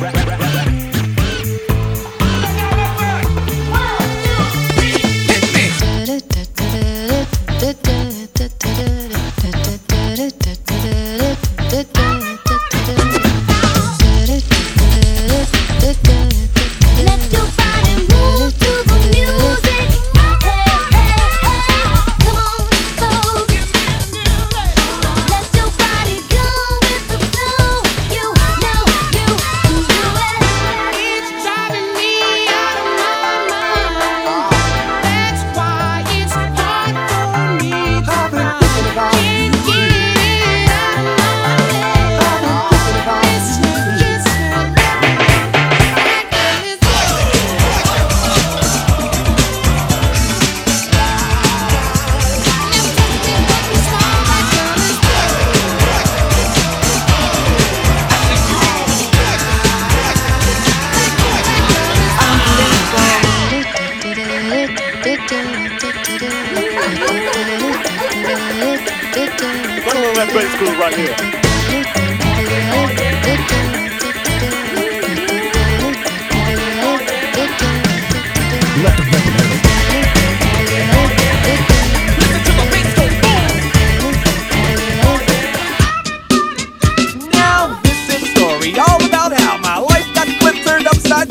rap. One more rap school right here.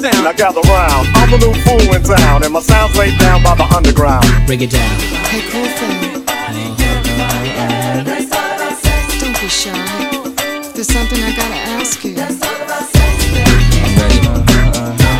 down. Now gather round. I'm the new fool in town, and my sound's laid down by the underground. Break it down. Hey, cool thing. Don't be shy. There's something I gotta ask you. I'm ready. Uh-huh.